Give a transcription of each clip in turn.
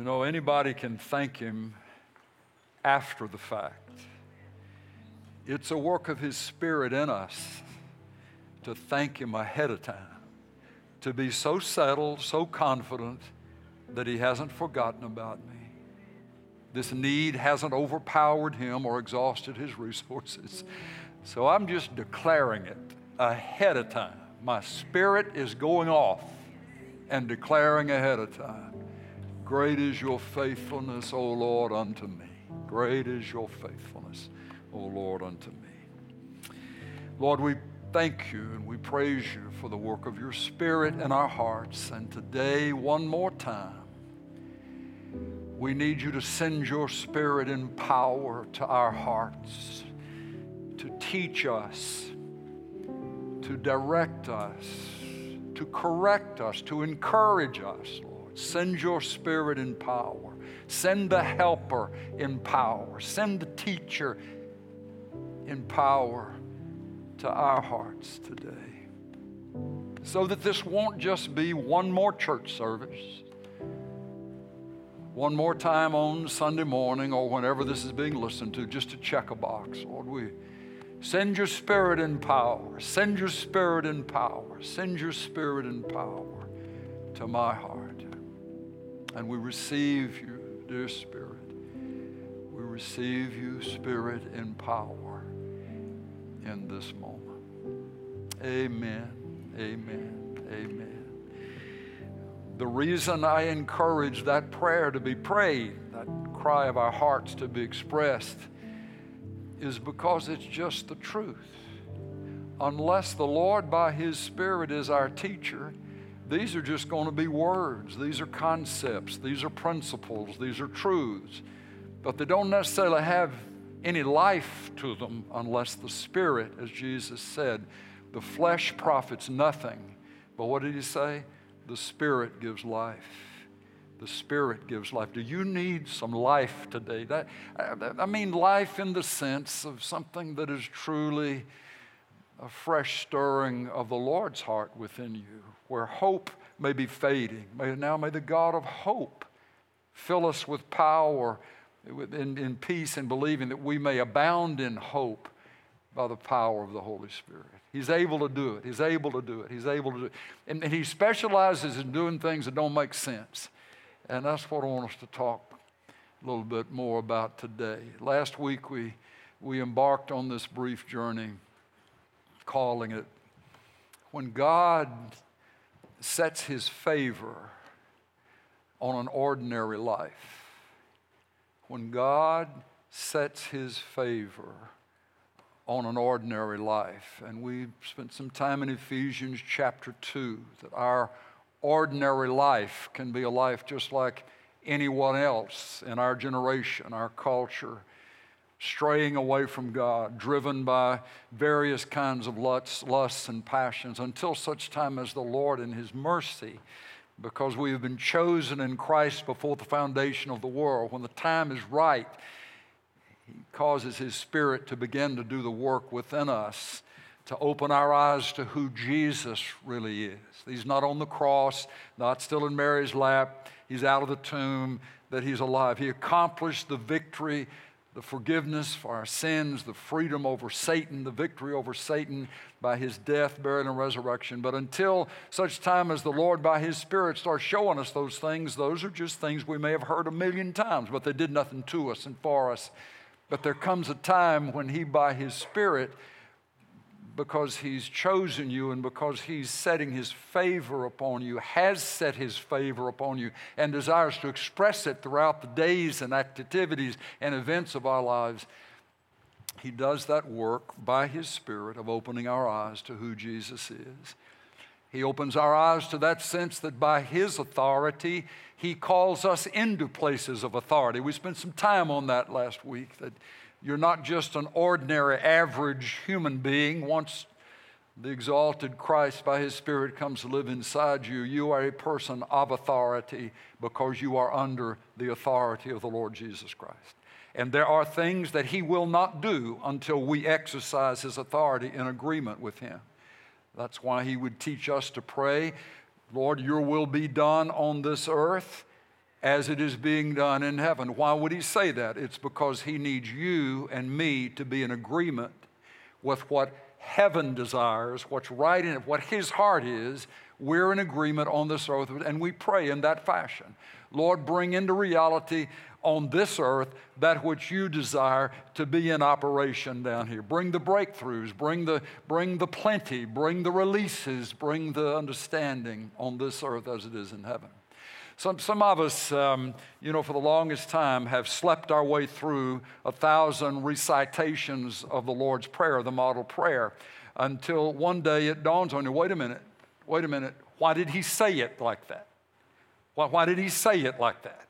You know, anybody can thank Him after the fact. It's a work of His Spirit in us to thank Him ahead of time, to be so settled, so confident that He hasn't forgotten about me. This need hasn't overpowered Him or exhausted His resources. So I'm just declaring it ahead of time. My spirit is going off and declaring ahead of time Great is your faithfulness, O Lord, unto me. Great is your faithfulness, O Lord, unto me. Lord, we thank you and we praise you for the work of your Spirit in our hearts. And today, one more time, we need you to send your Spirit in power to our hearts, to teach us, to direct us, to correct us, to encourage us. Send your Spirit in power. Send the helper in power. Send the teacher in power to our hearts today. So that this won't just be one more church service, one more time on Sunday morning or whenever this is being listened to, just to check a box. Lord, we send your spirit in power. Send your spirit in power. Send your spirit in power to my heart. And we receive you dear Spirit, we receive you, Spirit, in power in this moment. Amen, amen, amen. The reason I encourage that prayer to be prayed, that cry of our hearts to be expressed, is because it's just the truth. Unless the Lord, by His Spirit, is our teacher, these are just going to be words. These are concepts. These are principles. These are truths. But they don't necessarily have any life to them unless the Spirit, as Jesus said, the flesh profits nothing. But what did he say? The Spirit gives life. The Spirit gives life. Do you need some life today? That, I mean, life in the sense of something that is truly a fresh stirring of the Lord's heart within you, where hope may be fading. May, now may the God of hope fill us with power, in, in peace, and believing that we may abound in hope by the power of the Holy Spirit. He's able to do it. He's able to do it. He's able to do it. And, and he specializes in doing things that don't make sense. And that's what I want us to talk a little bit more about today. Last week we, we embarked on this brief journey calling it when God sets his favor on an ordinary life. When God sets his favor on an ordinary life. And we spent some time in Ephesians chapter 2 that our ordinary life can be a life just like anyone else in our generation, our culture straying away from God, driven by various kinds of lusts, lusts and passions, until such time as the Lord, in His mercy, because we have been chosen in Christ before the foundation of the world, when the time is right, He causes His Spirit to begin to do the work within us to open our eyes to who Jesus really is. He's not on the cross, not still in Mary's lap, He's out of the tomb, that He's alive. He accomplished the victory the forgiveness for our sins, the freedom over Satan, the victory over Satan by his death, burial, and resurrection. But until such time as the Lord, by his Spirit, starts showing us those things, those are just things we may have heard a million times, but they did nothing to us and for us. But there comes a time when he, by his Spirit, because He's chosen you and because He's setting His favor upon you, has set His favor upon you, and desires to express it throughout the days and activities and events of our lives. He does that work by His Spirit of opening our eyes to who Jesus is. He opens our eyes to that sense that by His authority, He calls us into places of authority. We spent some time on that last week. That you're not just an ordinary, average human being. Once the exalted Christ by His Spirit comes to live inside you, you are a person of authority because you are under the authority of the Lord Jesus Christ. And there are things that He will not do until we exercise His authority in agreement with Him. That's why He would teach us to pray, Lord, your will be done on this earth as it is being done in heaven. Why would he say that? It's because he needs you and me to be in agreement with what heaven desires, what's right in it, what his heart is. We're in agreement on this earth, and we pray in that fashion. Lord, bring into reality on this earth that which you desire to be in operation down here. Bring the breakthroughs, bring the, bring the plenty, bring the releases, bring the understanding on this earth as it is in heaven. Some, some of us, um, you know, for the longest time have slept our way through a thousand recitations of the Lord's Prayer, the model prayer, until one day it dawns on you wait a minute, wait a minute, why did he say it like that? Why, why did he say it like that?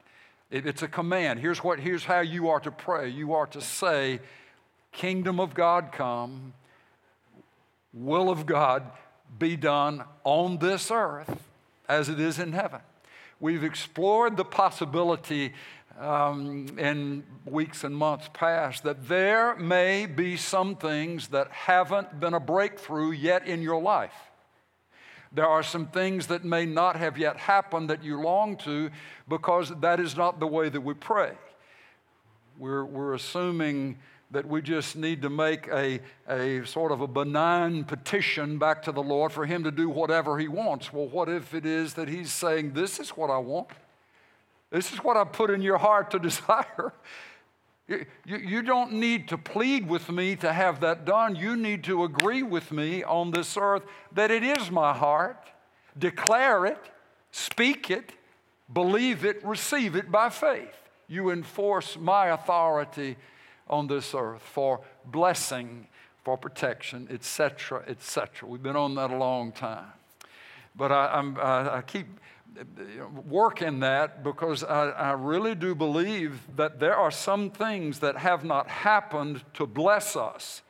It, it's a command. Here's, what, here's how you are to pray you are to say, Kingdom of God come, will of God be done on this earth as it is in heaven. We've explored the possibility um, in weeks and months past that there may be some things that haven't been a breakthrough yet in your life. There are some things that may not have yet happened that you long to because that is not the way that we pray. We're, we're assuming that we just need to make a, a sort of a benign petition back to the Lord for Him to do whatever He wants. Well, what if it is that He's saying, This is what I want? This is what I put in your heart to desire. You, you, don't need to plead with me to have that done. You need to agree with me on this earth that it is my heart. Declare it, speak it, believe it, receive it by faith. You enforce my authority on this earth for blessing, for protection, etc., etc. We've been on that a long time. But I, I, I keep working that because I, I really do believe that there are some things that have not happened to bless us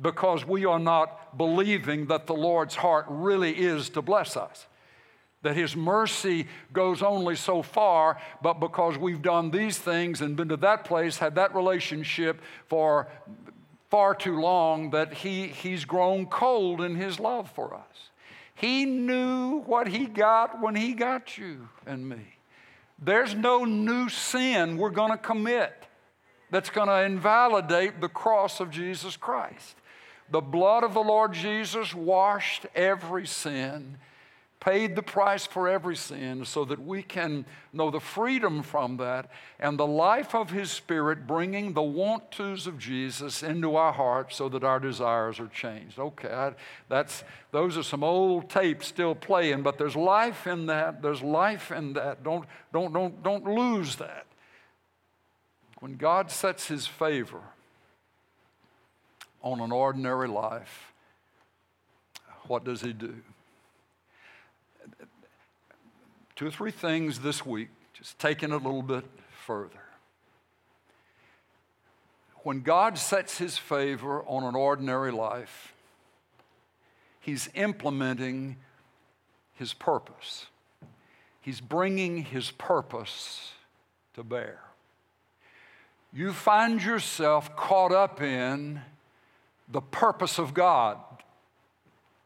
because we are not believing that the Lord's heart really is to bless us that His mercy goes only so far, but because we've done these things and been to that place, had that relationship for far too long, that he, He's grown cold in His love for us. He knew what He got when He got you and me. There's no new sin we're going to commit that's going to invalidate the cross of Jesus Christ. The blood of the Lord Jesus washed every sin paid the price for every sin so that we can know the freedom from that and the life of His Spirit bringing the want tos of Jesus into our hearts so that our desires are changed. Okay, that's, those are some old tapes still playing, but there's life in that. There's life in that. Don't, don't, don't, don't lose that. When God sets His favor on an ordinary life, what does He do? Two or three things this week, just taking it a little bit further. When God sets his favor on an ordinary life, he's implementing his purpose. He's bringing his purpose to bear. You find yourself caught up in the purpose of God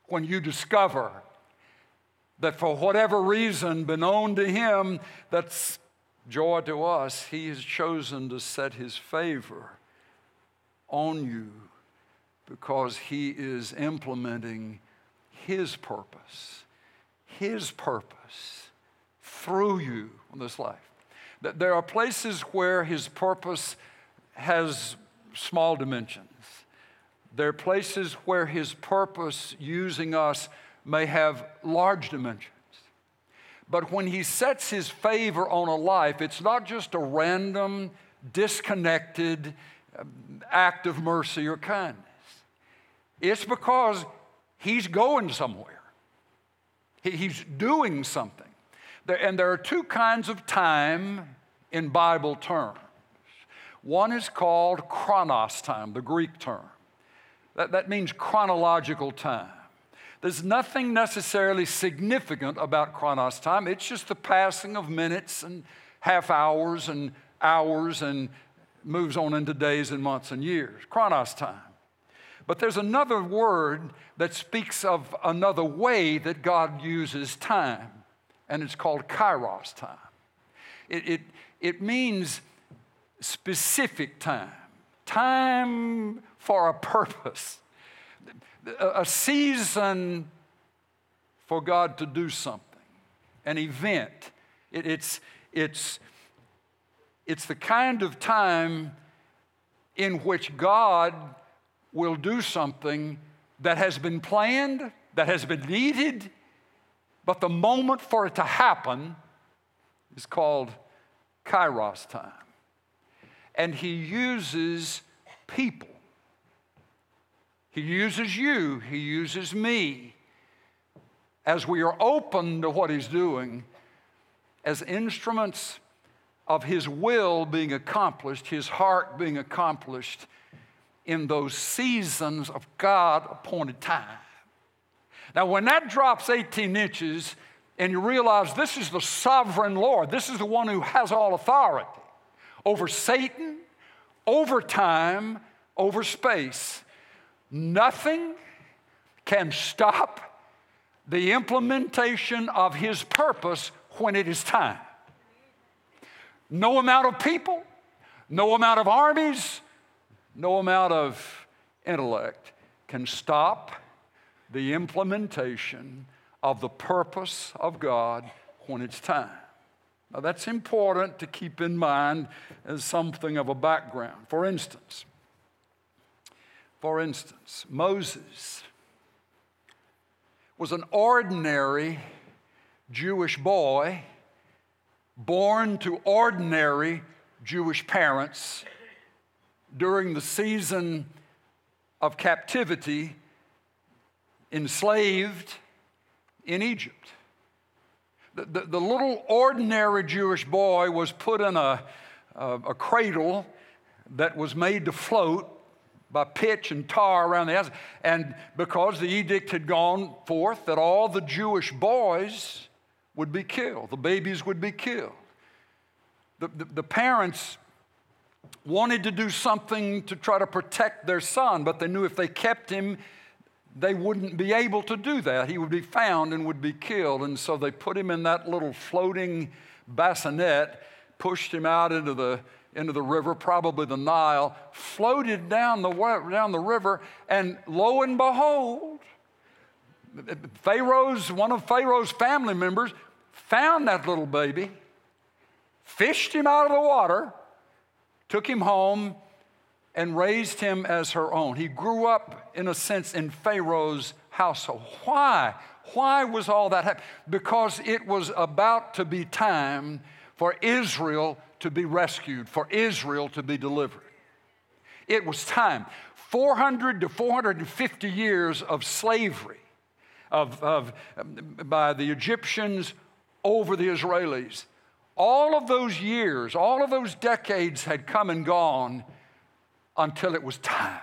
when you discover that for whatever reason, beknown to him, that's joy to us, he has chosen to set his favor on you because he is implementing his purpose, his purpose through you in this life. That There are places where his purpose has small dimensions. There are places where his purpose using us may have large dimensions. But when he sets his favor on a life, it's not just a random, disconnected um, act of mercy or kindness. It's because he's going somewhere, he's doing something. And there are two kinds of time in Bible terms. One is called chronos time, the Greek term. That, that means chronological time. There's nothing necessarily significant about chronos time. It's just the passing of minutes and half hours and hours and moves on into days and months and years. Chronos time. But there's another word that speaks of another way that God uses time, and it's called kairos time. It, it, it means specific time, time for a purpose, a season for God to do something, an event. It, it's, it's, it's the kind of time in which God will do something that has been planned, that has been needed, but the moment for it to happen is called kairos time. And he uses people. He uses you, he uses me, as we are open to what he's doing, as instruments of his will being accomplished, his heart being accomplished in those seasons of God appointed time. Now, when that drops 18 inches and you realize this is the sovereign Lord, this is the one who has all authority over Satan, over time, over space, nothing can stop the implementation of his purpose when it is time. No amount of people, no amount of armies, no amount of intellect can stop the implementation of the purpose of God when it's time. Now, that's important to keep in mind as something of a background. For instance, for instance, Moses was an ordinary Jewish boy born to ordinary Jewish parents during the season of captivity, enslaved in Egypt. The, the, the little ordinary Jewish boy was put in a, a, a cradle that was made to float by pitch and tar around the house. And because the edict had gone forth that all the Jewish boys would be killed, the babies would be killed. The, the, the parents wanted to do something to try to protect their son, but they knew if they kept him, they wouldn't be able to do that. He would be found and would be killed. And so they put him in that little floating bassinet, pushed him out into the, into the river, probably the Nile, floated down the, down the river, and lo and behold, Pharaoh's, one of Pharaoh's family members found that little baby, fished him out of the water, took him home, and raised him as her own. He grew up, in a sense, in Pharaoh's household. Why? Why was all that happening? Because it was about to be time for Israel to be rescued, for Israel to be delivered. It was time. 400 to 450 years of slavery of, of, um, by the Egyptians over the Israelis. All of those years, all of those decades had come and gone until it was time,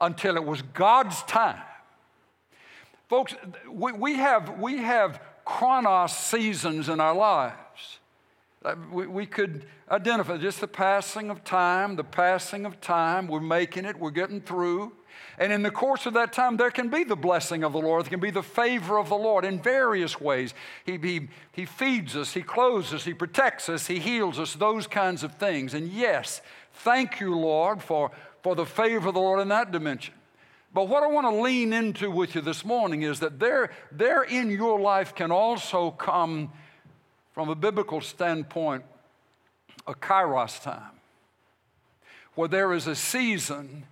until it was God's time. Folks, we, we, have, we have chronos seasons in our lives. Uh, we, we could identify just the passing of time, the passing of time. We're making it, we're getting through. And in the course of that time, there can be the blessing of the Lord, there can be the favor of the Lord in various ways. He, he, he feeds us, He clothes us, He protects us, He heals us, those kinds of things. And yes, thank you, Lord, for, for the favor of the Lord in that dimension. But what I want to lean into with you this morning is that there, there in your life can also come, from a biblical standpoint, a kairos time, where there is a season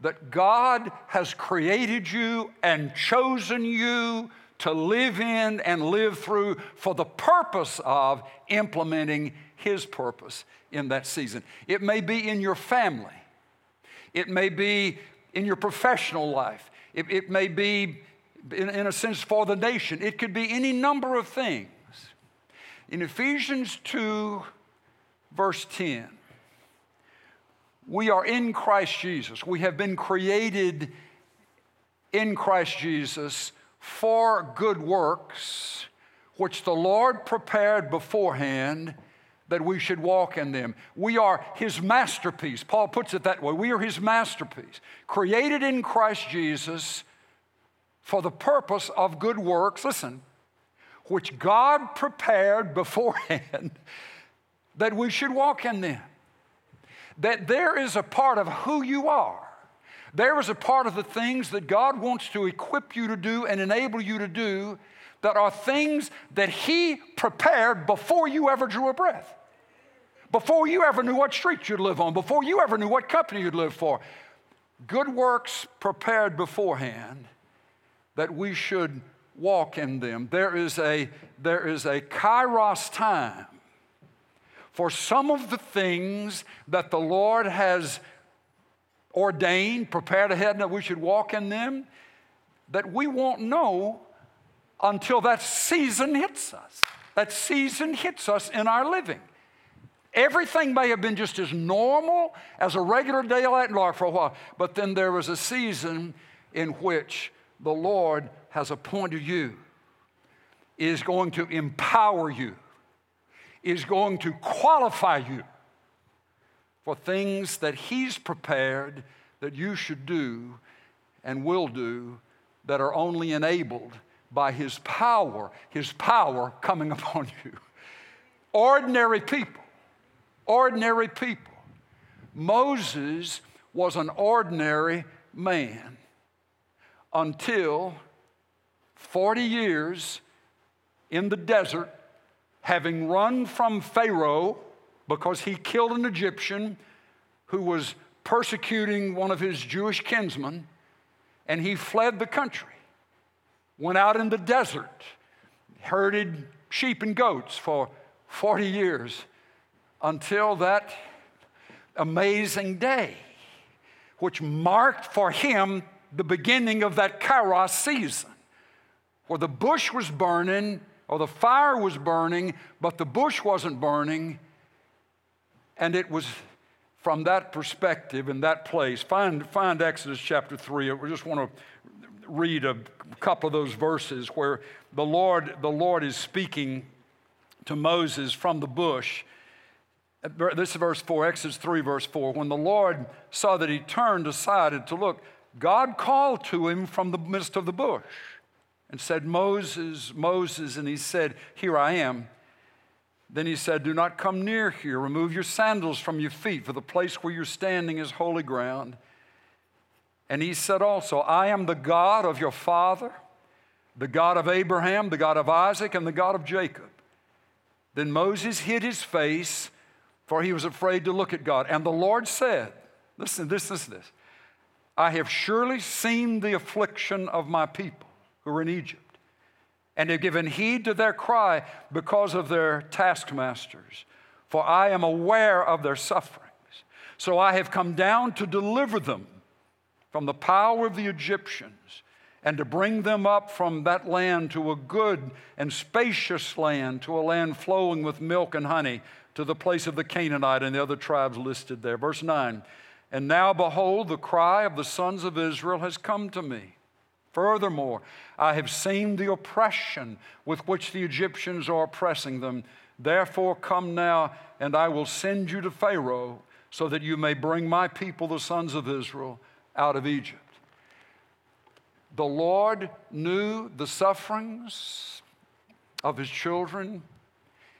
that God has created you and chosen you to live in and live through for the purpose of implementing His purpose in that season. It may be in your family, it may be in your professional life, it, it may be, in, in a sense, for the nation. It could be any number of things. In Ephesians 2, verse 10, we are in Christ Jesus. We have been created in Christ Jesus for good works, which the Lord prepared beforehand that we should walk in them. We are His masterpiece. Paul puts it that way. We are His masterpiece, created in Christ Jesus for the purpose of good works, listen, which God prepared beforehand that we should walk in them. That there is a part of who you are. There is a part of the things that God wants to equip you to do and enable you to do that are things that He prepared before you ever drew a breath, before you ever knew what street you'd live on, before you ever knew what company you'd live for. Good works prepared beforehand that we should walk in them. There is a, there is a kairos time for some of the things that the Lord has ordained, prepared ahead, and that we should walk in them, that we won't know until that season hits us. That season hits us in our living. Everything may have been just as normal as a regular day daylight lark for a while, but then there was a season in which the Lord has appointed you, is going to empower you, is going to qualify you for things that He's prepared that you should do and will do that are only enabled by His power, His power coming upon you. Ordinary people, ordinary people. Moses was an ordinary man until 40 years in the desert, having run from Pharaoh because he killed an Egyptian who was persecuting one of his Jewish kinsmen, and he fled the country went out in the desert, herded sheep and goats for 40 years until that amazing day, which marked for him the beginning of that Kairos season, where the bush was burning or the fire was burning, but the bush wasn't burning. And it was from that perspective in that place. Find, find Exodus chapter 3. I just want to read a couple of those verses where the Lord, the Lord is speaking to Moses from the bush. This is verse 4, Exodus 3, verse 4. When the Lord saw that he turned aside to look, God called to him from the midst of the bush and said, Moses, Moses. And he said, Here I am. Then he said, Do not come near here. Remove your sandals from your feet, for the place where you're standing is holy ground. And he said also, I am the God of your father, the God of Abraham, the God of Isaac, and the God of Jacob. Then Moses hid his face, for he was afraid to look at God. And the Lord said, Listen, this is this. I have surely seen the affliction of my people who are in Egypt, and have given heed to their cry because of their taskmasters, for I am aware of their sufferings. So I have come down to deliver them from the power of the Egyptians and to bring them up from that land to a good and spacious land, to a land flowing with milk and honey, to the place of the Canaanite and the other tribes listed there. Verse 9 And now behold, the cry of the sons of Israel has come to me. Furthermore, I have seen the oppression with which the Egyptians are oppressing them. Therefore, come now, and I will send you to Pharaoh, so that you may bring my people, the sons of Israel, out of Egypt. The Lord knew the sufferings of his children.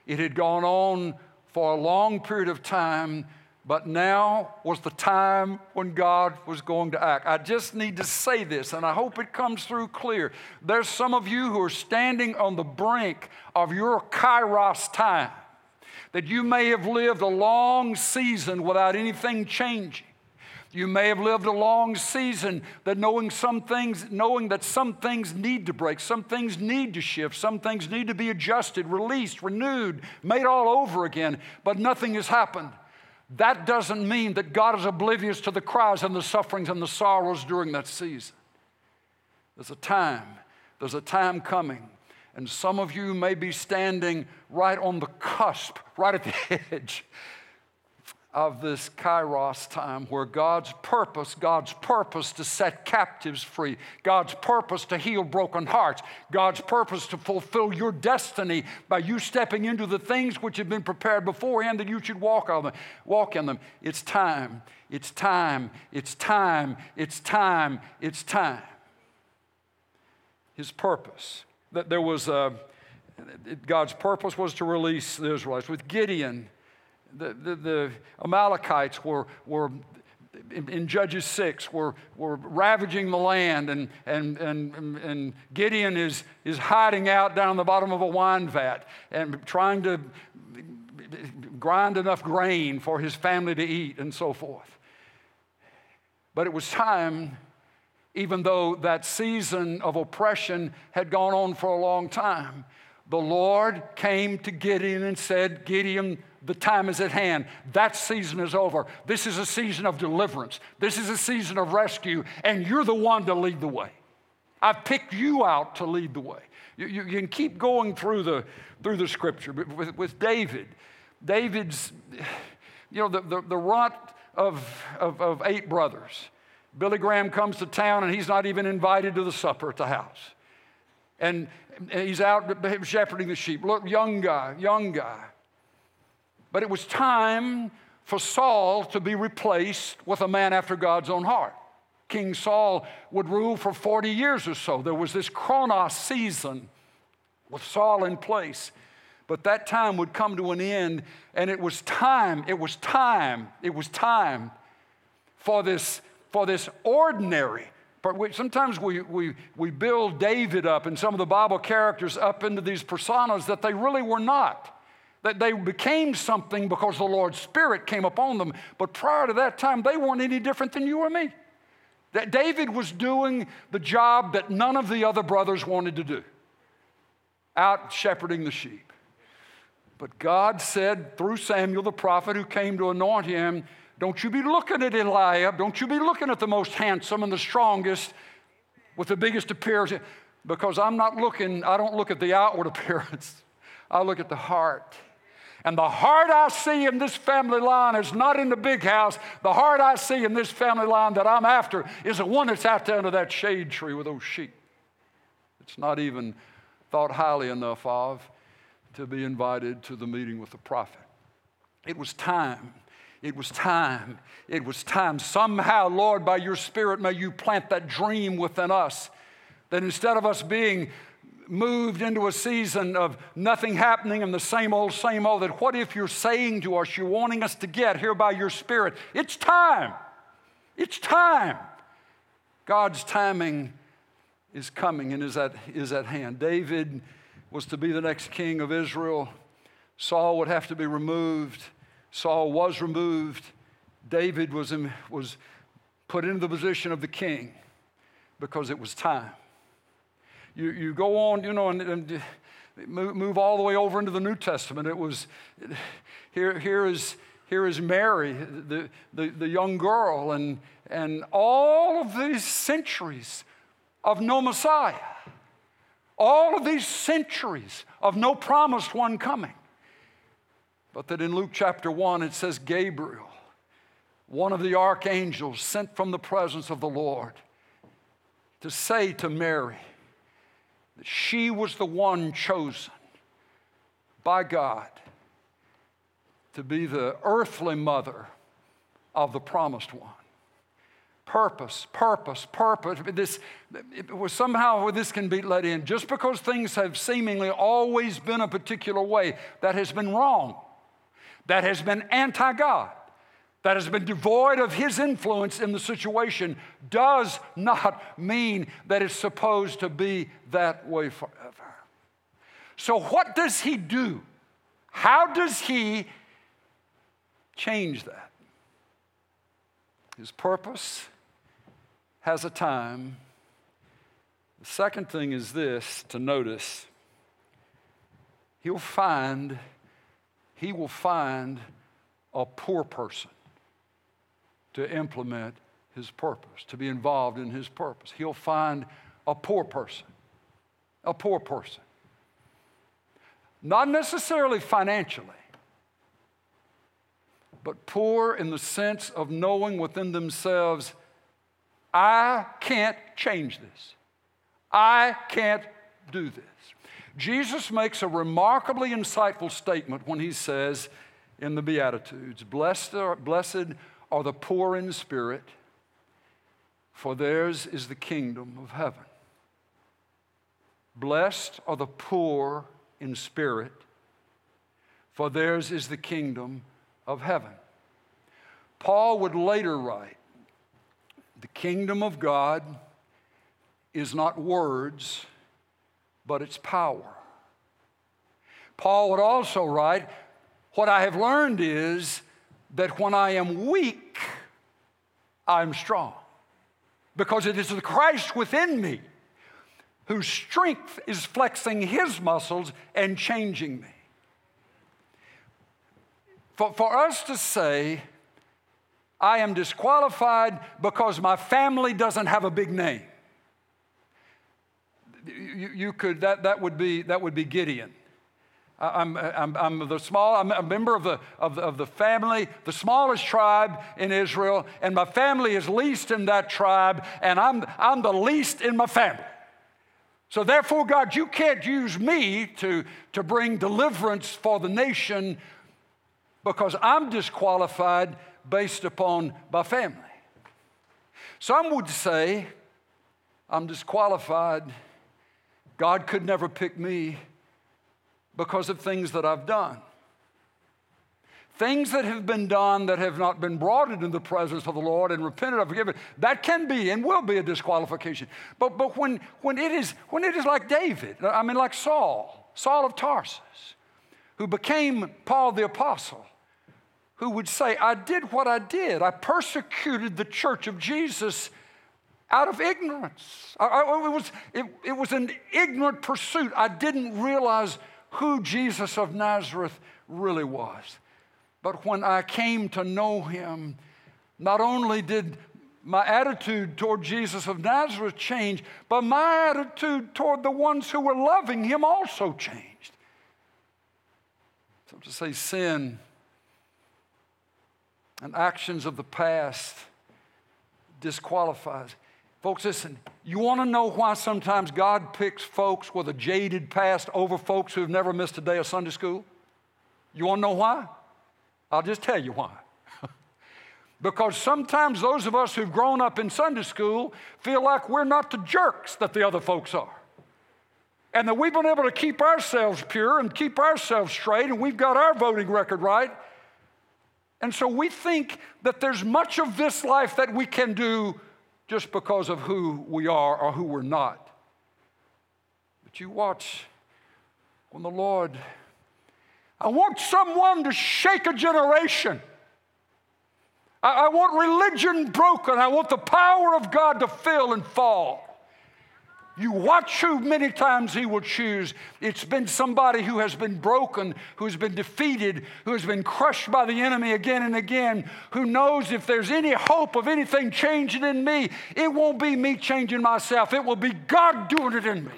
It had gone on for a long period of time, but now was the time when God was going to act. I just need to say this, and I hope it comes through clear. There's some of you who are standing on the brink of your kairos time, that you may have lived a long season without anything changing. You may have lived a long season that knowing some things, knowing that some things need to break, some things need to shift, some things need to be adjusted, released, renewed, made all over again, but nothing has happened. That doesn't mean that God is oblivious to the cries and the sufferings and the sorrows during that season. There's a time, there's a time coming. And some of you may be standing right on the cusp, right at the edge of this kairos time where God's purpose, God's purpose to set captives free, God's purpose to heal broken hearts, God's purpose to fulfill your destiny by you stepping into the things which have been prepared beforehand that you should walk on them, walk in them. It's time. It's time. It's time. It's time. It's time. His purpose. That there was a God's purpose was to release the Israelites. With Gideon, the, the, the Amalekites were, were in, in, Judges 6 were, were ravaging the land, and, and, and, and Gideon is, is hiding out down the bottom of a wine vat and trying to grind enough grain for his family to eat and so forth. But it was time, even though that season of oppression had gone on for a long time, the Lord came to Gideon and said, Gideon, the time is at hand. That season is over. This is a season of deliverance. This is a season of rescue, and you're the one to lead the way. I've picked you out to lead the way. You, you, you can keep going through the, through the scripture. With, with David, David's, you know, the, the, the runt of, of, of eight brothers. Billy Graham comes to town and he's not even invited to the supper at the house. And he's out shepherding the sheep. Look, young guy, young guy. But it was time for Saul to be replaced with a man after God's own heart. King Saul would rule for 40 years or so. There was this chronos season with Saul in place. But that time would come to an end, and it was time, it was time, it was time for this, for this ordinary. But sometimes we, we, we build David up and some of the Bible characters up into these personas that they really were not that they became something because the Lord's Spirit came upon them. But prior to that time, they weren't any different than you or me. That David was doing the job that none of the other brothers wanted to do out shepherding the sheep. But God said through Samuel the prophet who came to anoint him, Don't you be looking at Eliab, don't you be looking at the most handsome and the strongest with the biggest appearance, because I'm not looking, I don't look at the outward appearance, I look at the heart. And the heart I see in this family line is not in the big house. The heart I see in this family line that I'm after is the one that's out there under that shade tree with those sheep. It's not even thought highly enough of to be invited to the meeting with the prophet. It was time. It was time. It was time. Somehow, Lord, by your Spirit, may you plant that dream within us that instead of us being moved into a season of nothing happening and the same old, same old, that what if you're saying to us, you're wanting us to get here by your Spirit? It's time. It's time. God's timing is coming and is at, is at hand. David was to be the next king of Israel. Saul would have to be removed. Saul was removed. David was, in, was put into the position of the king because it was time. You, you go on, you know, and, and move, all the way over into the New Testament. It was here, here is here is Mary, the, the, the, young girl, and, and all of these centuries of no Messiah. All of these centuries of no promised one coming. But that in Luke chapter 1, it says Gabriel, one of the archangels sent from the presence of the Lord, to say to Mary she was the one chosen by God to be the earthly mother of the promised one purpose, purpose, purpose. This it was somehow this can be let in. Just because things have seemingly always been a particular way, that has been wrong. That has been anti-God. That has been devoid of his influence in the situation does not mean that it's supposed to be that way forever. So, what does he do? How does he change that? His purpose has a time. The second thing is this to notice he'll find, he will find a poor person to implement his purpose, to be involved in his purpose. He'll find a poor person, a poor person. Not necessarily financially, but poor in the sense of knowing within themselves I can't change this. I can't do this. Jesus makes a remarkably insightful statement when he says in the Beatitudes Blessed are, blessed are the poor in spirit, for theirs is the kingdom of heaven. Blessed are the poor in spirit, for theirs is the kingdom of heaven. Paul would later write, The kingdom of God is not words, but it's power. Paul would also write, What I have learned is that when I am weak, I'm strong. Because it is the Christ within me whose strength is flexing his muscles and changing me. For, for us to say, I am disqualified because my family doesn't have a big name. You, you could, that, that, would be, that would be Gideon. I'm, I'm, I'm, the small, I'm a member of the, of, the, of the family, the smallest tribe in Israel, and my family is least in that tribe, and I'm, I'm the least in my family. So, therefore, God, you can't use me to, to bring deliverance for the nation because I'm disqualified based upon my family. Some would say, I'm disqualified. God could never pick me because of things that I've done. Things that have been done that have not been brought into the presence of the Lord and repented of forgiven, that can be and will be a disqualification. But, but when, when, it is, when it is like David, I mean, like Saul, Saul of Tarsus, who became Paul the Apostle, who would say, I did what I did. I persecuted the church of Jesus out of ignorance. I, I, it, was, it, it was an ignorant pursuit. I didn't realize who Jesus of Nazareth really was. But when I came to know him, not only did my attitude toward Jesus of Nazareth change, but my attitude toward the ones who were loving him also changed. So to say sin and actions of the past disqualifies. Folks, listen, you want to know why sometimes God picks folks with a jaded past over folks who've never missed a day of Sunday school? You want to know why? I'll just tell you why. because sometimes those of us who've grown up in Sunday school feel like we're not the jerks that the other folks are. And that we've been able to keep ourselves pure and keep ourselves straight, and we've got our voting record right. And so we think that there's much of this life that we can do just because of who we are or who we're not. But you watch when the Lord, I want someone to shake a generation. I, I want religion broken. I want the power of God to fill and fall. You watch who many times he will choose. It's been somebody who has been broken, who's been defeated, who has been crushed by the enemy again and again, who knows if there's any hope of anything changing in me, it won't be me changing myself, it will be God doing it in me.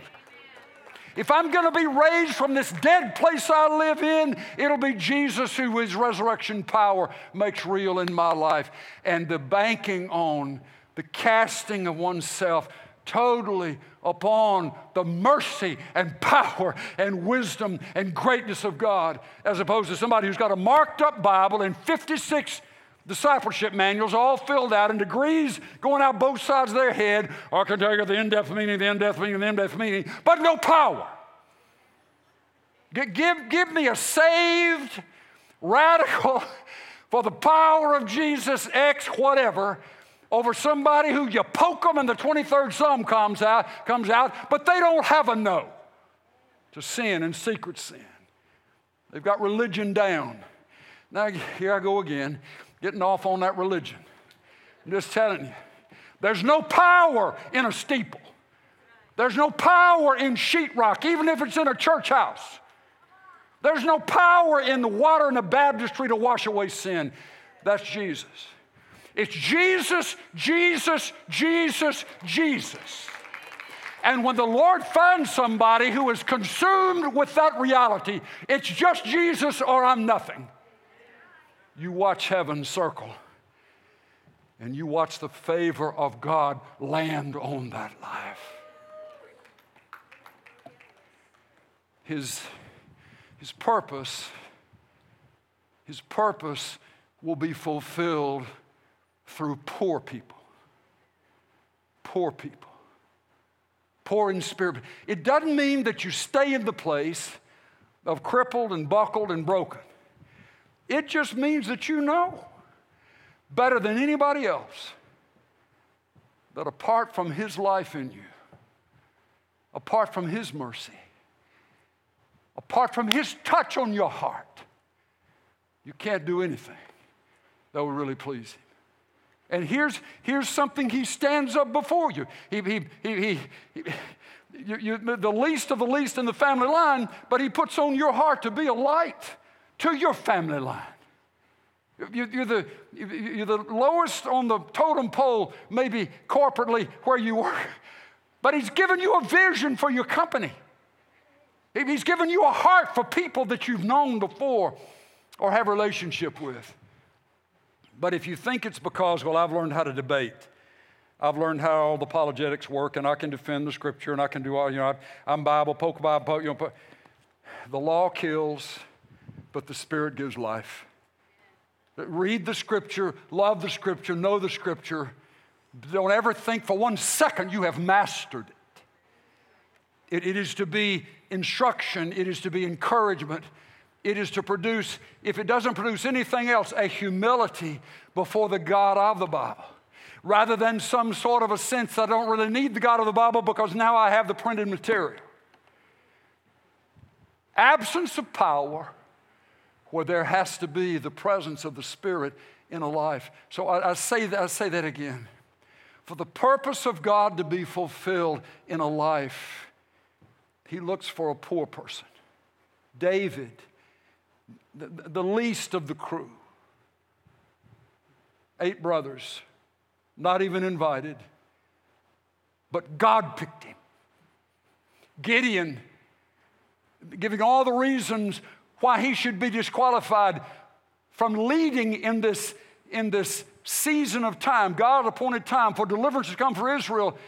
If I'm going to be raised from this dead place I live in, it'll be Jesus who his resurrection power makes real in my life. And the banking on, the casting of oneself totally upon the mercy and power and wisdom and greatness of God, as opposed to somebody who's got a marked up Bible and 56 discipleship manuals all filled out and degrees going out both sides of their head. I can tell you the in depth meaning, the in depth meaning, the in depth meaning, but no power. Give, give me a saved, radical, for the power of Jesus, X, whatever, over somebody who you poke them and the 23rd Psalm comes out, comes out, but they don't have a no to sin and secret sin. They've got religion down. Now, here I go again, getting off on that religion. I'm just telling you, there's no power in a steeple. There's no power in sheetrock, even if it's in a church house. There's no power in the water in the baptistry to wash away sin. That's Jesus. It's Jesus, Jesus, Jesus, Jesus. And when the Lord finds somebody who is consumed with that reality, it's just Jesus or I'm nothing. You watch heaven circle and you watch the favor of God land on that life. His, his purpose, his purpose will be fulfilled through poor people. Poor people. Poor in spirit. It doesn't mean that you stay in the place of crippled and buckled and broken. It just means that you know better than anybody else that apart from His life in you, apart from His mercy, apart from His touch on your heart, you can't do anything that will really please Him. And here's, here's something He stands up before you. He, he, he, he, you, you, the least of the least in the family line, but He puts on your heart to be a light to your family line. You're the, you're the lowest on the totem pole, maybe corporately where you work, but He's given you a vision for your company. He's given you a heart for people that you've known before or have relationship with. But if you think it's because, well, I've learned how to debate, I've learned how all the apologetics work, and I can defend the scripture, and I can do all, you know, I'm Bible, poke Bible, poke, you know, the law kills, but the Spirit gives life. Read the scripture, love the scripture, know the scripture. Don't ever think for one second you have mastered it. it. It is to be instruction, it is to be encouragement, it is to produce, if it doesn't produce anything else, a humility before the God of the Bible. Rather than some sort of a sense I don't really need the God of the Bible because now I have the printed material. Absence of power where there has to be the presence of the Spirit in a life. So I, I, say, that, I say that again. For the purpose of God to be fulfilled in a life, He looks for a poor person. David, the, the least of the crew, eight brothers, not even invited, but God picked him. Gideon, giving all the reasons why he should be disqualified from leading in this, in this season of time, God appointed time for deliverance to come for Israel.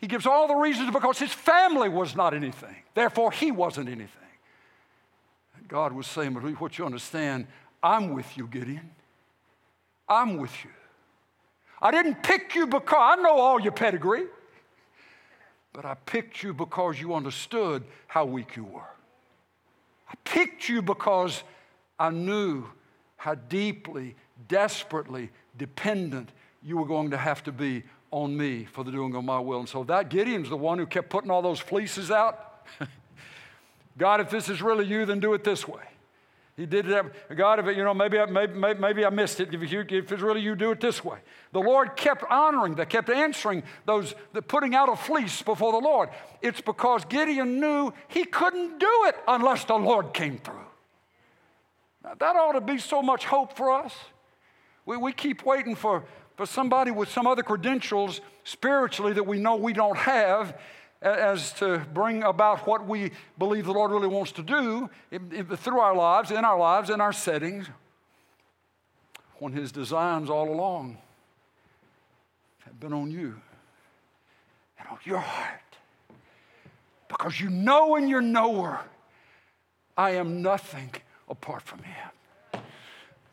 He gives all the reasons because his family was not anything. Therefore, he wasn't anything. God was saying, but what you understand, I'm with you, Gideon. I'm with you. I didn't pick you because I know all your pedigree, but I picked you because you understood how weak you were. I picked you because I knew how deeply, desperately dependent you were going to have to be on me for the doing of my will. And so that Gideon's the one who kept putting all those fleeces out. God, if this is really you, then do it this way. He did it. God, if it, you know, maybe I, maybe, maybe I missed it. If, you, if it's really you, do it this way. The Lord kept honoring that, kept answering those, the putting out a fleece before the Lord. It's because Gideon knew he couldn't do it unless the Lord came through. Now, that ought to be so much hope for us. We, we keep waiting for, for somebody with some other credentials spiritually that we know we don't have as to bring about what we believe the Lord really wants to do through our lives, in our lives, in our settings, when His designs all along have been on you and on your heart. Because you know in your knower, I am nothing apart from Him.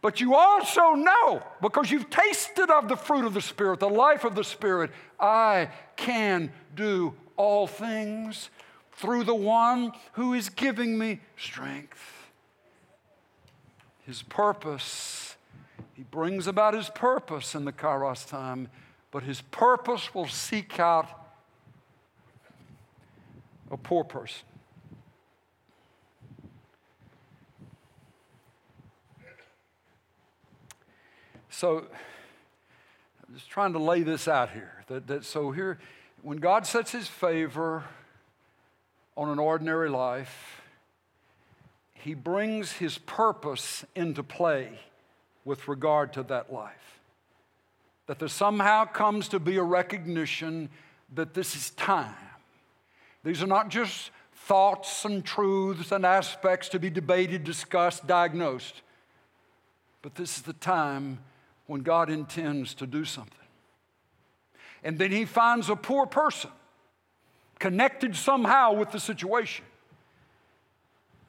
But you also know, because you've tasted of the fruit of the Spirit, the life of the Spirit, I can do all things through the one who is giving me strength. His purpose, he brings about his purpose in the Kairos time, but his purpose will seek out a poor person. So, I'm just trying to lay this out here. That, that so here, when God sets his favor on an ordinary life, he brings his purpose into play with regard to that life. That there somehow comes to be a recognition that this is time. These are not just thoughts and truths and aspects to be debated, discussed, diagnosed, but this is the time when God intends to do something. And then he finds a poor person connected somehow with the situation.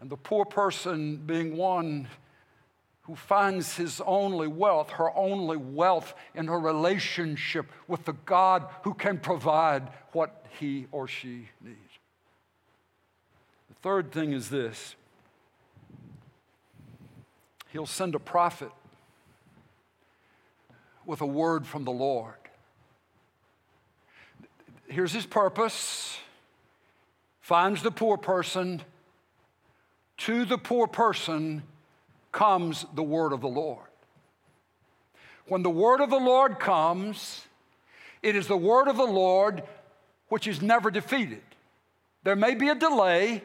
And the poor person being one who finds his only wealth, her only wealth in her relationship with the God who can provide what he or she needs. The third thing is this He'll send a prophet with a word from the Lord. Here's his purpose finds the poor person. To the poor person comes the word of the Lord. When the word of the Lord comes, it is the word of the Lord which is never defeated. There may be a delay,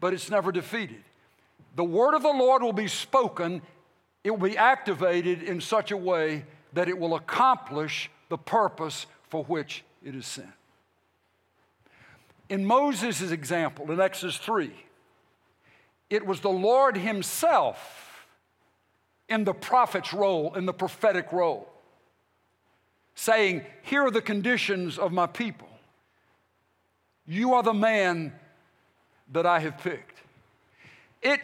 but it's never defeated. The word of the Lord will be spoken, it will be activated in such a way that it will accomplish the purpose for which it is sent. In Moses' example in Exodus 3, it was the Lord Himself in the prophet's role, in the prophetic role, saying, Here are the conditions of my people. You are the man that I have picked. It,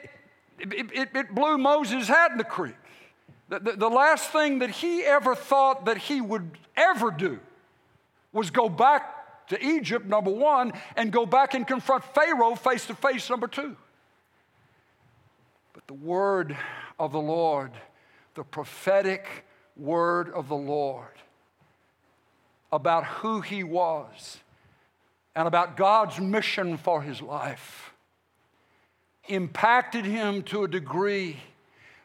it, it, blew Moses' head in the creek. The, the, the last thing that he ever thought that he would ever do was go back to Egypt, number one, and go back and confront Pharaoh face to face, number two. But the word of the Lord, the prophetic word of the Lord about who he was and about God's mission for his life impacted him to a degree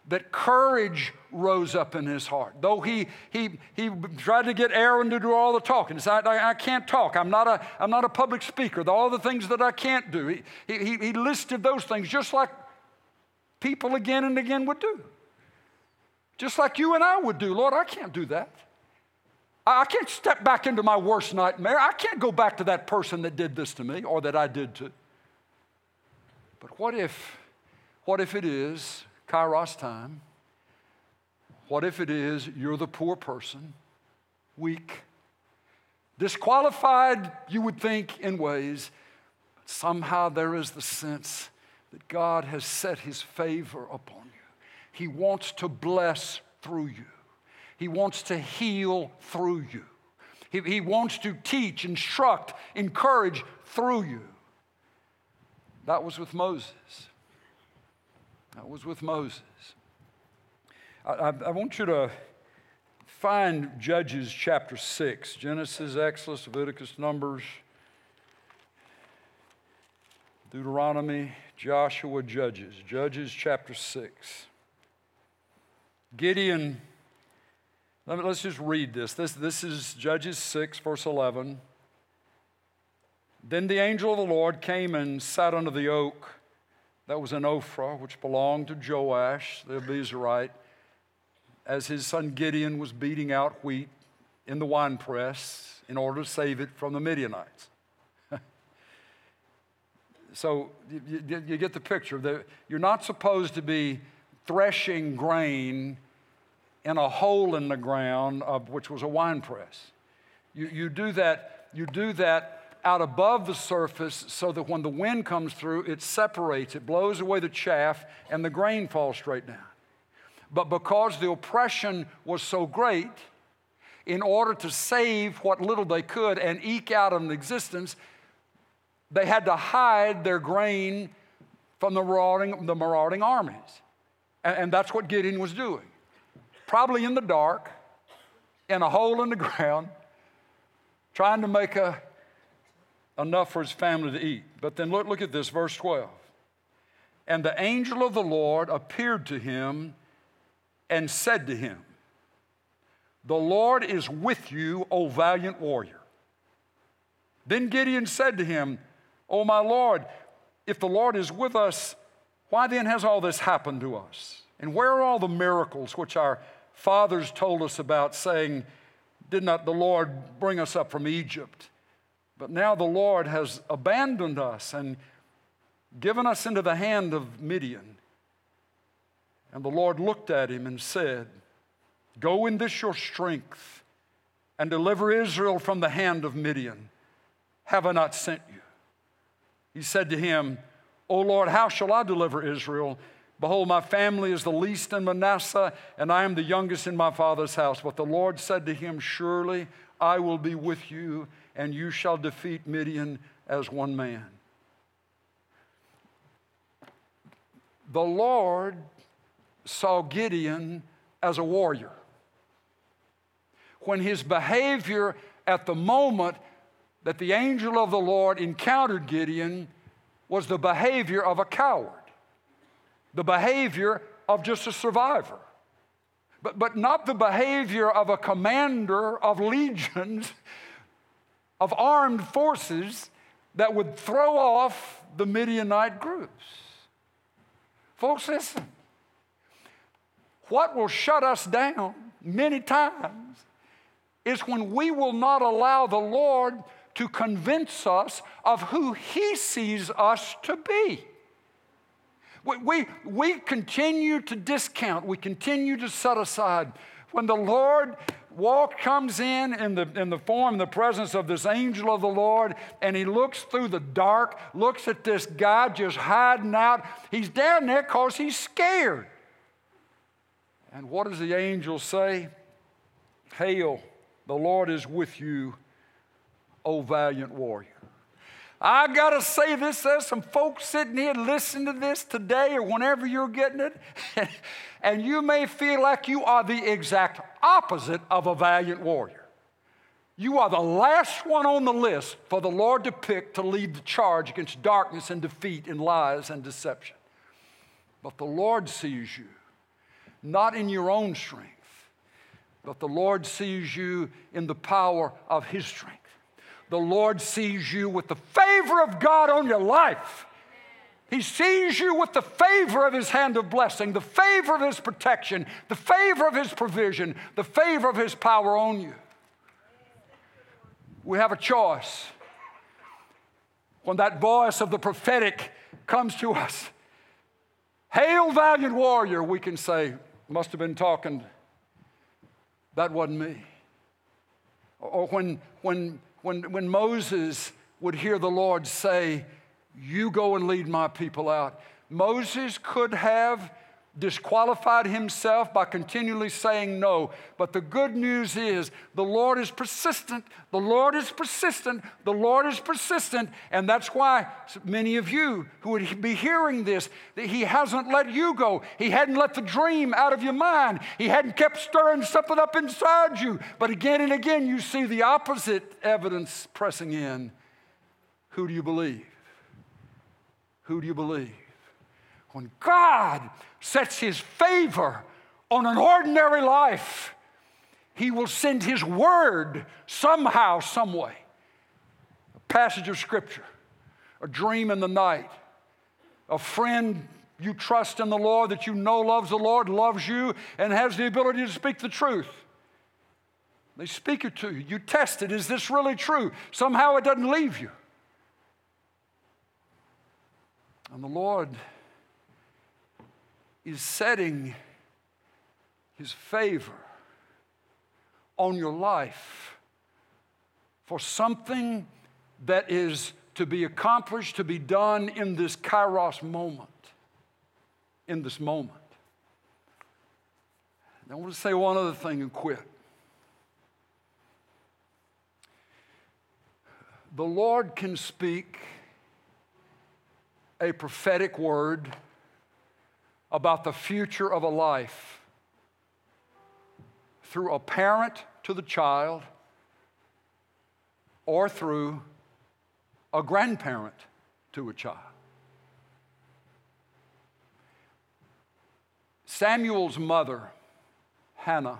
that courage rose up in his heart. Though he, he, he tried to get Aaron to do all the talking. I, I can't talk. I'm not, a, I'm not a public speaker. All the things that I can't do. He, he, he listed those things just like people again and again would do. Just like you and I would do. Lord, I can't do that. I can't step back into my worst nightmare. I can't go back to that person that did this to me or that I did to. But what if, what if it is Kairos time? What if it is you're the poor person, weak, disqualified, you would think, in ways, but somehow there is the sense that God has set his favor upon you. He wants to bless through you. He wants to heal through you. He, he wants to teach, instruct, encourage through you. That was with Moses. That was with Moses. I, I, I want you to find Judges chapter 6 Genesis, Exodus, Leviticus, Numbers, Deuteronomy, Joshua, Judges. Judges chapter 6. Gideon let me, let's just read this. this. This is Judges 6, verse 11. Then the angel of the Lord came and sat under the oak that was in Ophrah, which belonged to Joash, the Abiezrite, as his son Gideon was beating out wheat in the winepress in order to save it from the Midianites. so you, you, you, get the picture. You're not supposed to be threshing grain in a hole in the ground, of, which was a winepress. You, you, do that, you do that out above the surface so that when the wind comes through, it separates, it blows away the chaff, and the grain falls straight down. But because the oppression was so great, in order to save what little they could and eke out an existence, they had to hide their grain from the marauding, the marauding armies. And, and that's what Gideon was doing probably in the dark, in a hole in the ground, trying to make a, enough for his family to eat. But then look, look at this, verse 12. And the angel of the Lord appeared to him and said to him, The Lord is with you, O valiant warrior. Then Gideon said to him, O my Lord, if the Lord is with us, why then has all this happened to us? And where are all the miracles which our fathers told us about, saying, Did not the Lord bring us up from Egypt? But now the Lord has abandoned us and given us into the hand of Midian. And the Lord looked at him and said, Go in this your strength and deliver Israel from the hand of Midian. Have I not sent you? He said to him, O Lord, how shall I deliver Israel? Behold, my family is the least in Manasseh, and I am the youngest in my father's house. But the Lord said to him, Surely I will be with you, and you shall defeat Midian as one man. The Lord saw Gideon as a warrior. When his behavior at the moment that the angel of the Lord encountered Gideon was the behavior of a coward, the behavior of just a survivor, but, but not the behavior of a commander of legions, of armed forces that would throw off the Midianite groups. Folks, listen. What will shut us down many times is when we will not allow the Lord to convince us of who He sees us to be. We, we, we continue to discount, we continue to set aside. When the Lord walk comes in in the, in the form, the presence of this angel of the Lord, and he looks through the dark, looks at this guy just hiding out. He's down there because he's scared. And what does the angel say? Hail, the Lord is with you, O valiant warrior. I got to say this, there's some folks sitting here listening to this today or whenever you're getting it, and you may feel like you are the exact opposite of a valiant warrior. You are the last one on the list for the Lord to pick to lead the charge against darkness and defeat and lies and deception. But the Lord sees you, not in your own strength, but the Lord sees you in the power of His strength the Lord sees you with the favor of God on your life. He sees you with the favor of His hand of blessing, the favor of His protection, the favor of His provision, the favor of His power on you. We have a choice. When that voice of the prophetic comes to us, Hail, valiant warrior, we can say, must have been talking, that wasn't me. Or when, when when, when Moses would hear the Lord say, You go and lead my people out, Moses could have disqualified himself by continually saying no. But the good news is the Lord is persistent. The Lord is persistent. The Lord is persistent. And that's why many of you who would be hearing this, that He hasn't let you go. He hadn't let the dream out of your mind. He hadn't kept stirring something up inside you. But again and again, you see the opposite evidence pressing in. Who do you believe? Who do you believe? When God sets his favor on an ordinary life, he will send his word somehow, some way. A passage of scripture, a dream in the night, a friend you trust in the Lord that you know loves the Lord, loves you, and has the ability to speak the truth. They speak it to you. You test it. Is this really true? Somehow it doesn't leave you. And the Lord is setting his favor on your life for something that is to be accomplished, to be done in this kairos moment. In this moment. I want to say one other thing and quit. The Lord can speak a prophetic word about the future of a life through a parent to the child or through a grandparent to a child. Samuel's mother, Hannah,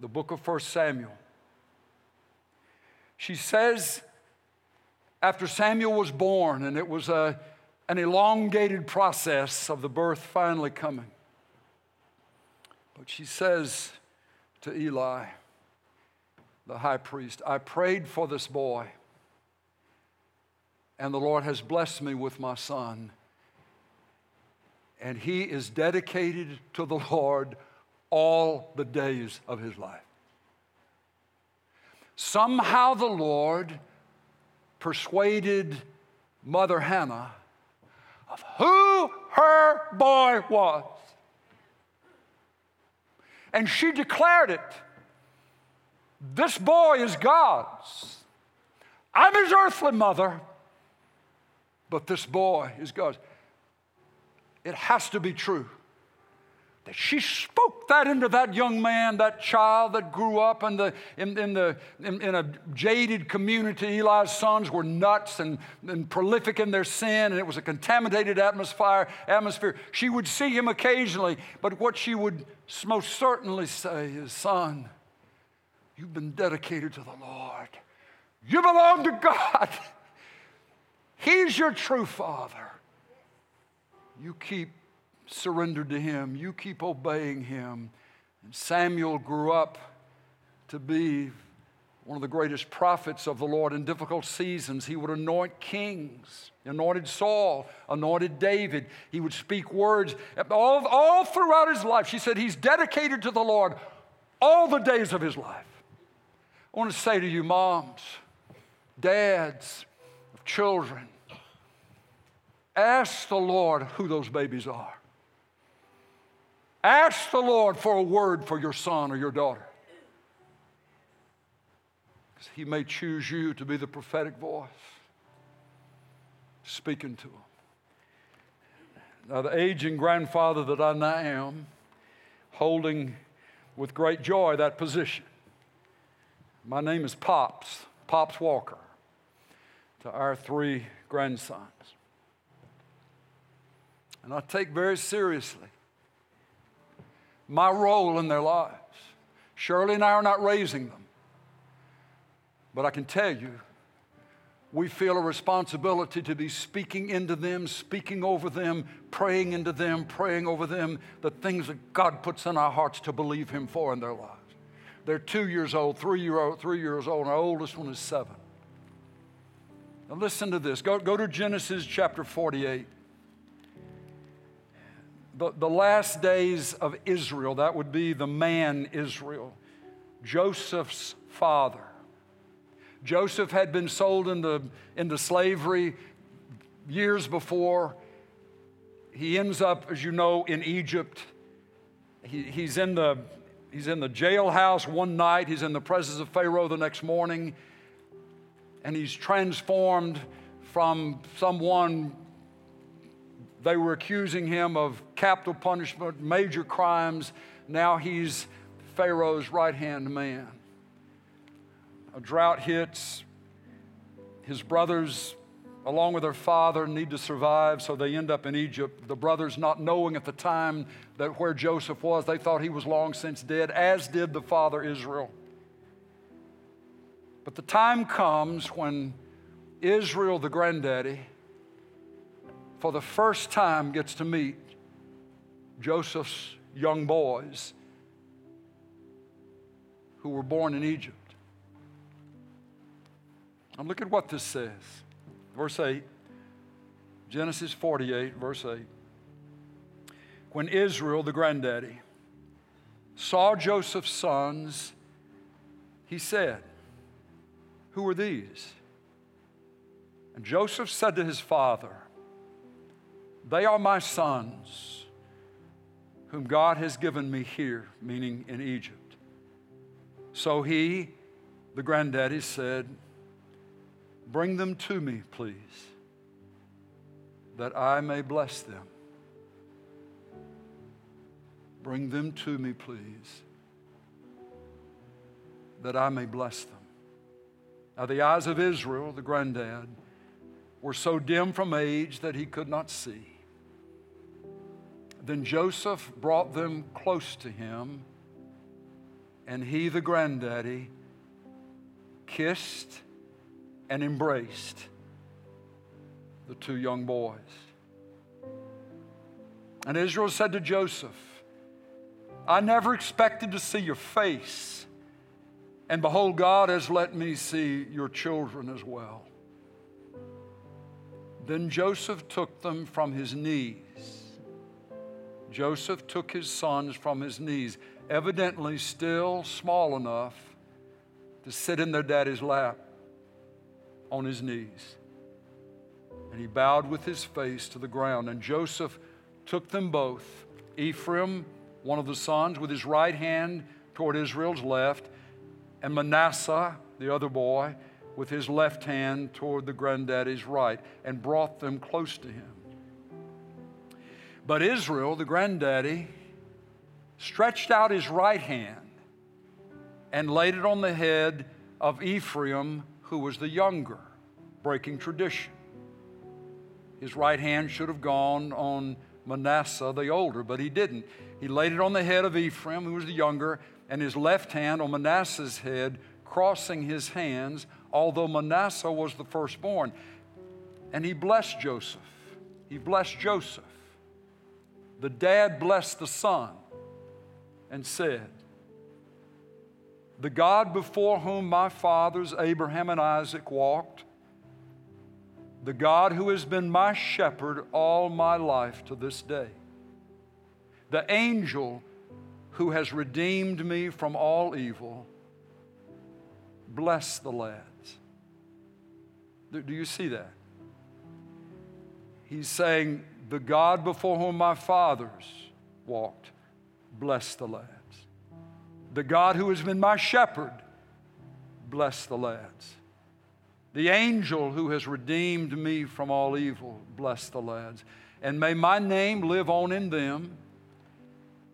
the book of 1 Samuel, she says, after Samuel was born, and it was a an elongated process of the birth finally coming. But she says to Eli, the high priest, I prayed for this boy, and the Lord has blessed me with my son. And he is dedicated to the Lord all the days of his life. Somehow the Lord persuaded Mother Hannah of who her boy was. And she declared it this boy is God's. I'm his earthly mother, but this boy is God's. It has to be true. That she spoke that into that young man, that child that grew up in, the, in, in, the, in, in a jaded community. Eli's sons were nuts and, and prolific in their sin, and it was a contaminated atmosphere, atmosphere. She would see him occasionally, but what she would most certainly say is, Son, you've been dedicated to the Lord. You belong to God. He's your true father. You keep surrendered to Him. You keep obeying Him. And Samuel grew up to be one of the greatest prophets of the Lord in difficult seasons. He would anoint kings, anointed Saul, anointed David. He would speak words all, all throughout his life. She said he's dedicated to the Lord all the days of his life. I want to say to you, moms, dads of children, ask the Lord who those babies are. Ask the Lord for a word for your son or your daughter. Because he may choose you to be the prophetic voice speaking to him. Now, the aging grandfather that I now am, holding with great joy that position. My name is Pops, Pops Walker, to our three grandsons. And I take very seriously my role in their lives. Shirley and I are not raising them. But I can tell you, we feel a responsibility to be speaking into them, speaking over them, praying into them, praying over them, the things that God puts in our hearts to believe Him for in their lives. They're two years old, three, year old, three years old, and our oldest one is seven. Now listen to this. Go, go to Genesis chapter 48 the, the last days of Israel, that would be the man Israel, Joseph's father. Joseph had been sold into, into slavery years before. He ends up, as you know, in Egypt. He, he's, in the, he's in the jailhouse one night, he's in the presence of Pharaoh the next morning, and he's transformed from someone they were accusing him of capital punishment, major crimes. Now he's Pharaoh's right hand man. A drought hits. His brothers, along with their father, need to survive, so they end up in Egypt. The brothers, not knowing at the time that where Joseph was, they thought he was long since dead, as did the father Israel. But the time comes when Israel, the granddaddy, for the first time gets to meet Joseph's young boys who were born in Egypt. And look at what this says. Verse 8, Genesis 48, verse 8. When Israel, the granddaddy, saw Joseph's sons, he said, Who are these? And Joseph said to his father, they are my sons, whom God has given me here, meaning in Egypt. So he, the granddaddy, said, Bring them to me, please, that I may bless them. Bring them to me, please, that I may bless them. Now, the eyes of Israel, the granddad, were so dim from age that he could not see. Then Joseph brought them close to him, and he, the granddaddy, kissed and embraced the two young boys. And Israel said to Joseph, I never expected to see your face, and behold, God has let me see your children as well. Then Joseph took them from his knees Joseph took his sons from his knees, evidently still small enough to sit in their daddy's lap on his knees. And he bowed with his face to the ground. And Joseph took them both, Ephraim, one of the sons, with his right hand toward Israel's left, and Manasseh, the other boy, with his left hand toward the granddaddy's right, and brought them close to him. But Israel, the granddaddy, stretched out his right hand and laid it on the head of Ephraim, who was the younger, breaking tradition. His right hand should have gone on Manasseh, the older, but he didn't. He laid it on the head of Ephraim, who was the younger, and his left hand on Manasseh's head, crossing his hands, although Manasseh was the firstborn. And he blessed Joseph. He blessed Joseph. The dad blessed the son and said, The God before whom my fathers, Abraham and Isaac, walked, the God who has been my shepherd all my life to this day, the angel who has redeemed me from all evil, bless the lads. Do you see that? He's saying, The God before whom my fathers walked, bless the lads. The God who has been my shepherd, bless the lads. The angel who has redeemed me from all evil, bless the lads. And may my name live on in them,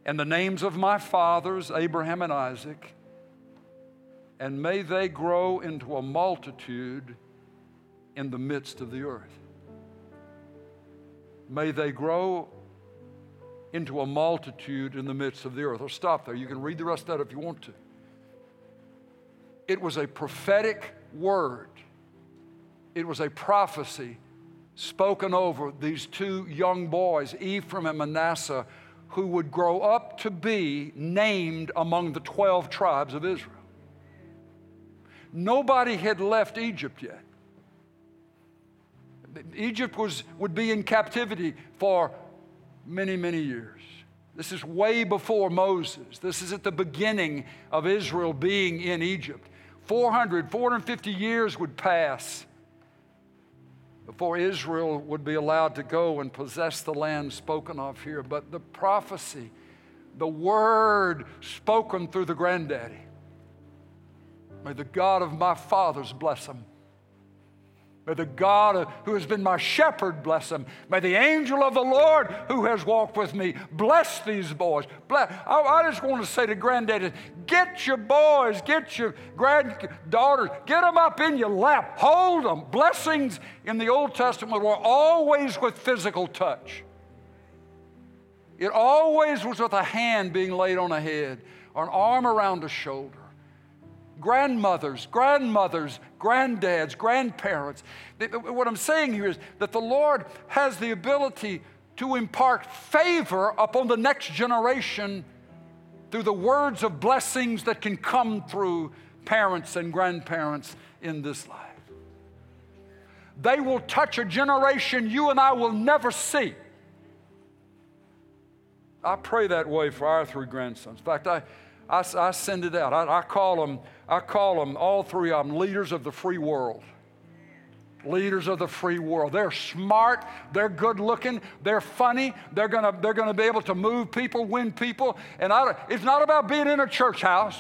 and the names of my fathers, Abraham and Isaac, and may they grow into a multitude in the midst of the earth. May they grow into a multitude in the midst of the earth. I'll stop there. You can read the rest of that if you want to. It was a prophetic word it was a prophecy spoken over these two young boys, Ephraim and Manasseh, who would grow up to be named among the 12 tribes of Israel. Nobody had left Egypt yet. Egypt was, would be in captivity for many, many years. This is way before Moses. This is at the beginning of Israel being in Egypt. 400, 450 years would pass before Israel would be allowed to go and possess the land spoken of here. But the prophecy, the word spoken through the granddaddy, may the God of my fathers bless him. May the God who has been my shepherd bless them. May the angel of the Lord who has walked with me bless these boys. Bless. I, I just want to say to granddaddy, get your boys, get your granddaughters, get them up in your lap, hold them. Blessings in the Old Testament were always with physical touch. It always was with a hand being laid on a head or an arm around a shoulder grandmothers, grandmothers, granddads, grandparents. What I'm saying here is that the Lord has the ability to impart favor upon the next generation through the words of blessings that can come through parents and grandparents in this life. They will touch a generation you and I will never see. I pray that way for our three grandsons. In fact, I, I, I send it out. I, I, call them, I call them, all three of them, leaders of the free world. Leaders of the free world. They're smart, they're good looking, they're funny, they're gonna, they're gonna be able to move people, win people. And I, it's not about being in a church house,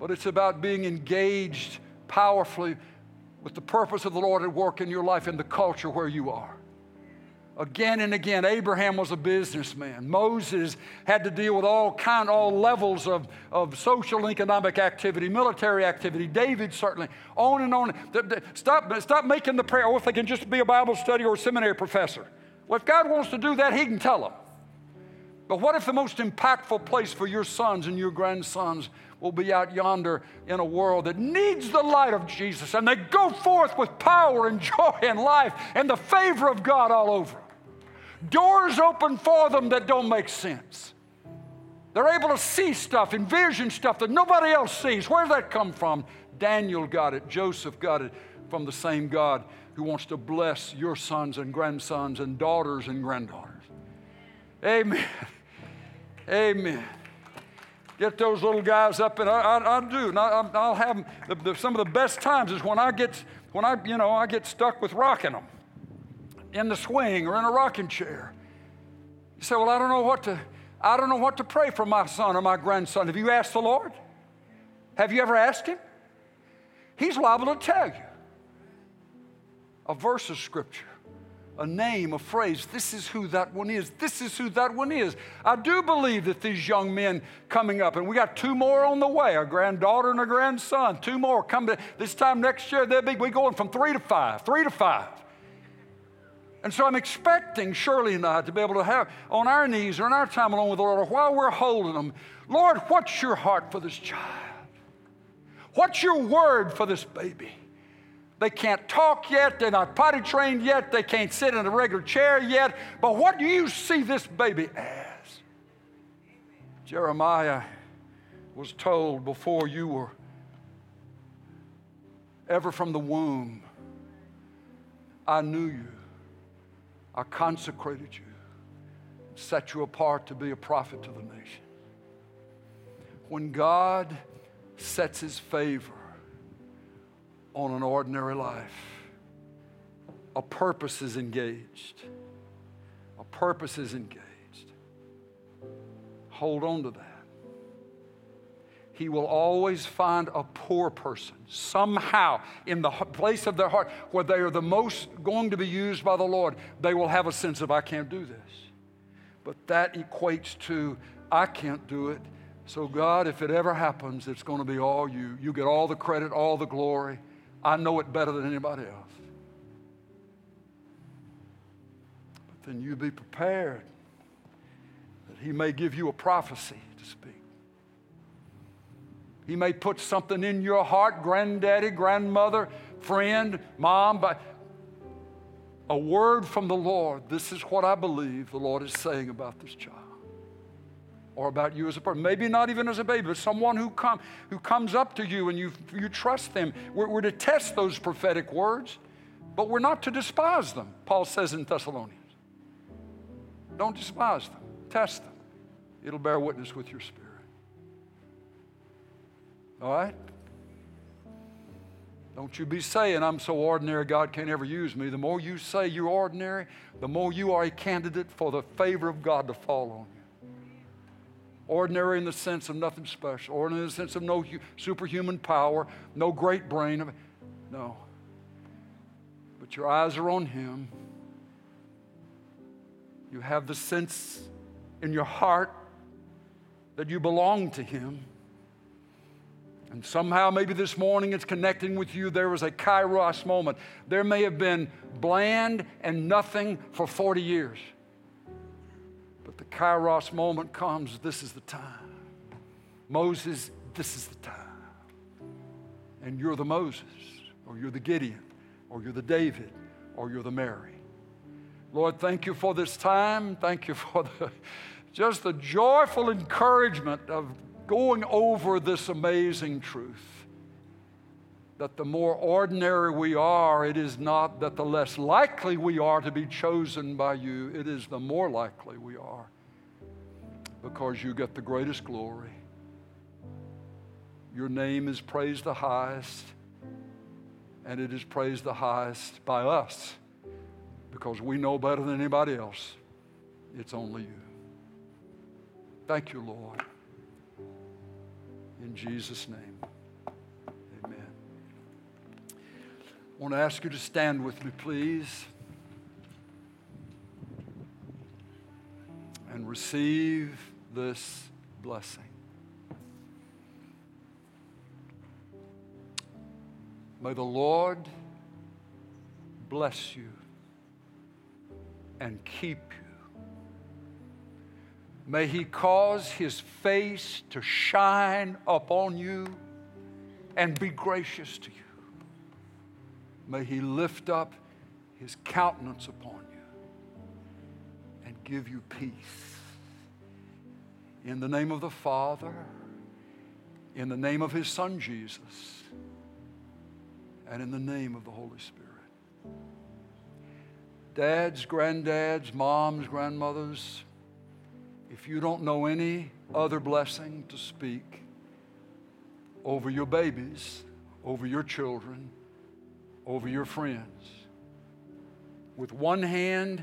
but it's about being engaged powerfully with the purpose of the Lord at work in your life and the culture where you are. Again and again, Abraham was a businessman. Moses had to deal with all kind, all levels of, of social and economic activity, military activity. David certainly, on and on. Stop, stop making the prayer. Oh, if they can just be a Bible study or a seminary professor. Well, if God wants to do that, He can tell them. But what if the most impactful place for your sons and your grandsons will be out yonder in a world that needs the light of Jesus and they go forth with power and joy and life and the favor of God all over? Doors open for them that don't make sense. They're able to see stuff, envision stuff that nobody else sees. Where did that come from? Daniel got it, Joseph got it from the same God who wants to bless your sons and grandsons and daughters and granddaughters. Amen. Amen. Get those little guys up, and I, I, I do. And I, will have them. The, the, some of the best times is when I get when I you know I get stuck with rocking them in the swing or in a rocking chair. You say, Well, I don't know what to, I don't know what to pray for my son or my grandson. Have you asked the Lord? Have you ever asked him? He's liable to tell you a verse of scripture a name, a phrase. This is who that one is. This is who that one is. I do believe that these young men coming up, and we got two more on the way a granddaughter and a grandson, two more coming. this time next year. They'll be we going from three to five, three to five. And so I'm expecting Shirley and I to be able to have on our knees or in our time alone with the Lord, or while we're holding them, Lord, what's your heart for this child? What's your word for this baby? They can't talk yet. They're not potty trained yet. They can't sit in a regular chair yet. But what do you see this baby as? Jeremiah was told before you were ever from the womb, I knew you. I consecrated you, set you apart to be a prophet to the nation. When God sets his favor on an ordinary life. A purpose is engaged. A purpose is engaged. Hold on to that. He will always find a poor person somehow in the place of their heart where they are the most going to be used by the Lord. They will have a sense of, I can't do this. But that equates to, I can't do it. So, God, if it ever happens, it's going to be all you. You get all the credit, all the glory. I know it better than anybody else. But then you be prepared that He may give you a prophecy to speak. He may put something in your heart, granddaddy, grandmother, friend, mom, but a word from the Lord. This is what I believe the Lord is saying about this child or about you as a person. Maybe not even as a baby, but someone who, come, who comes up to you and you, you trust them. We're, we're to test those prophetic words, but we're not to despise them, Paul says in Thessalonians. Don't despise them, test them. It'll bear witness with your spirit. All right? Don't you be saying, I'm so ordinary, God can't ever use me. The more you say you're ordinary, the more you are a candidate for the favor of God to fall on you. Ordinary in the sense of nothing special, ordinary in the sense of no superhuman power, no great brain. No. But your eyes are on Him. You have the sense in your heart that you belong to Him. And somehow, maybe this morning it's connecting with you. There was a kairos moment. There may have been bland and nothing for 40 years But the kairos moment comes, this is the time. Moses, this is the time. And you're the Moses, or you're the Gideon, or you're the David, or you're the Mary. Lord, thank you for this time. Thank you for the, just the joyful encouragement of going over this amazing truth that the more ordinary we are, it is not that the less likely we are to be chosen by you, it is the more likely we are because you get the greatest glory. Your name is praised the highest, and it is praised the highest by us because we know better than anybody else. It's only you. Thank you, Lord. In Jesus' name. Amen. I want to ask you to stand with me, please, and receive this blessing. May the Lord bless you and keep you. May He cause His face to shine upon you and be gracious to you. May He lift up His countenance upon you and give you peace. In the name of the Father, in the name of His Son Jesus, and in the name of the Holy Spirit. Dads, granddads, moms, grandmothers, if you don't know any other blessing to speak over your babies, over your children, over your friends. With one hand,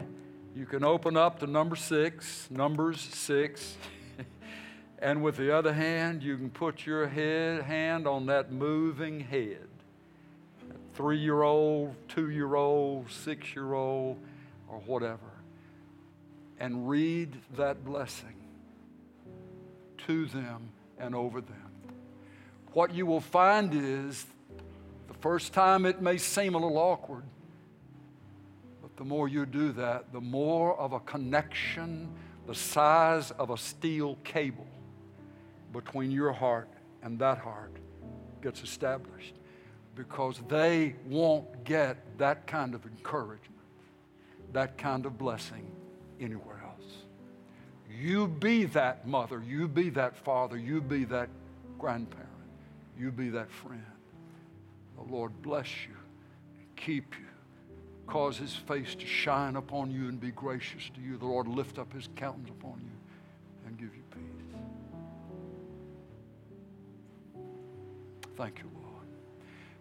you can open up to number six, Numbers six. and with the other hand, you can put your head, hand on that moving head. Three year old, two year old, six year old, or whatever and read that blessing to them and over them. What you will find is the first time it may seem a little awkward, but the more you do that, the more of a connection, the size of a steel cable between your heart and that heart gets established because they won't get that kind of encouragement, that kind of blessing anywhere else. You be that mother, you be that father, you be that grandparent, you be that friend. The Lord bless you and keep you, cause his face to shine upon you and be gracious to you. The Lord lift up his countenance upon you and give you peace. Thank you, Lord.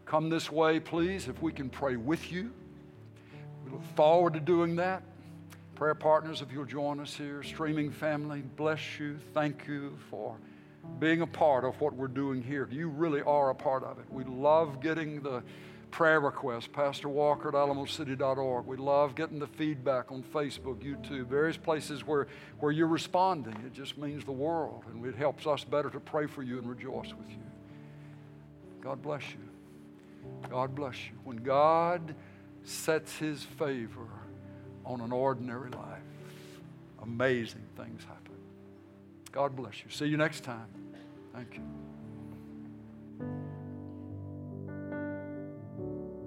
Come this way, please, if we can pray with you. We look forward to doing that. Prayer partners, if you'll join us here, streaming family, bless you. Thank you for being a part of what we're doing here. You really are a part of it. We love getting the prayer requests. Pastor Walker at alamocity.org. We love getting the feedback on Facebook, YouTube, various places where, where you're responding. It just means the world, and it helps us better to pray for you and rejoice with you. God bless you. God bless you. When God sets his favor on an ordinary life, amazing things happen. God bless you. See you next time. Thank you.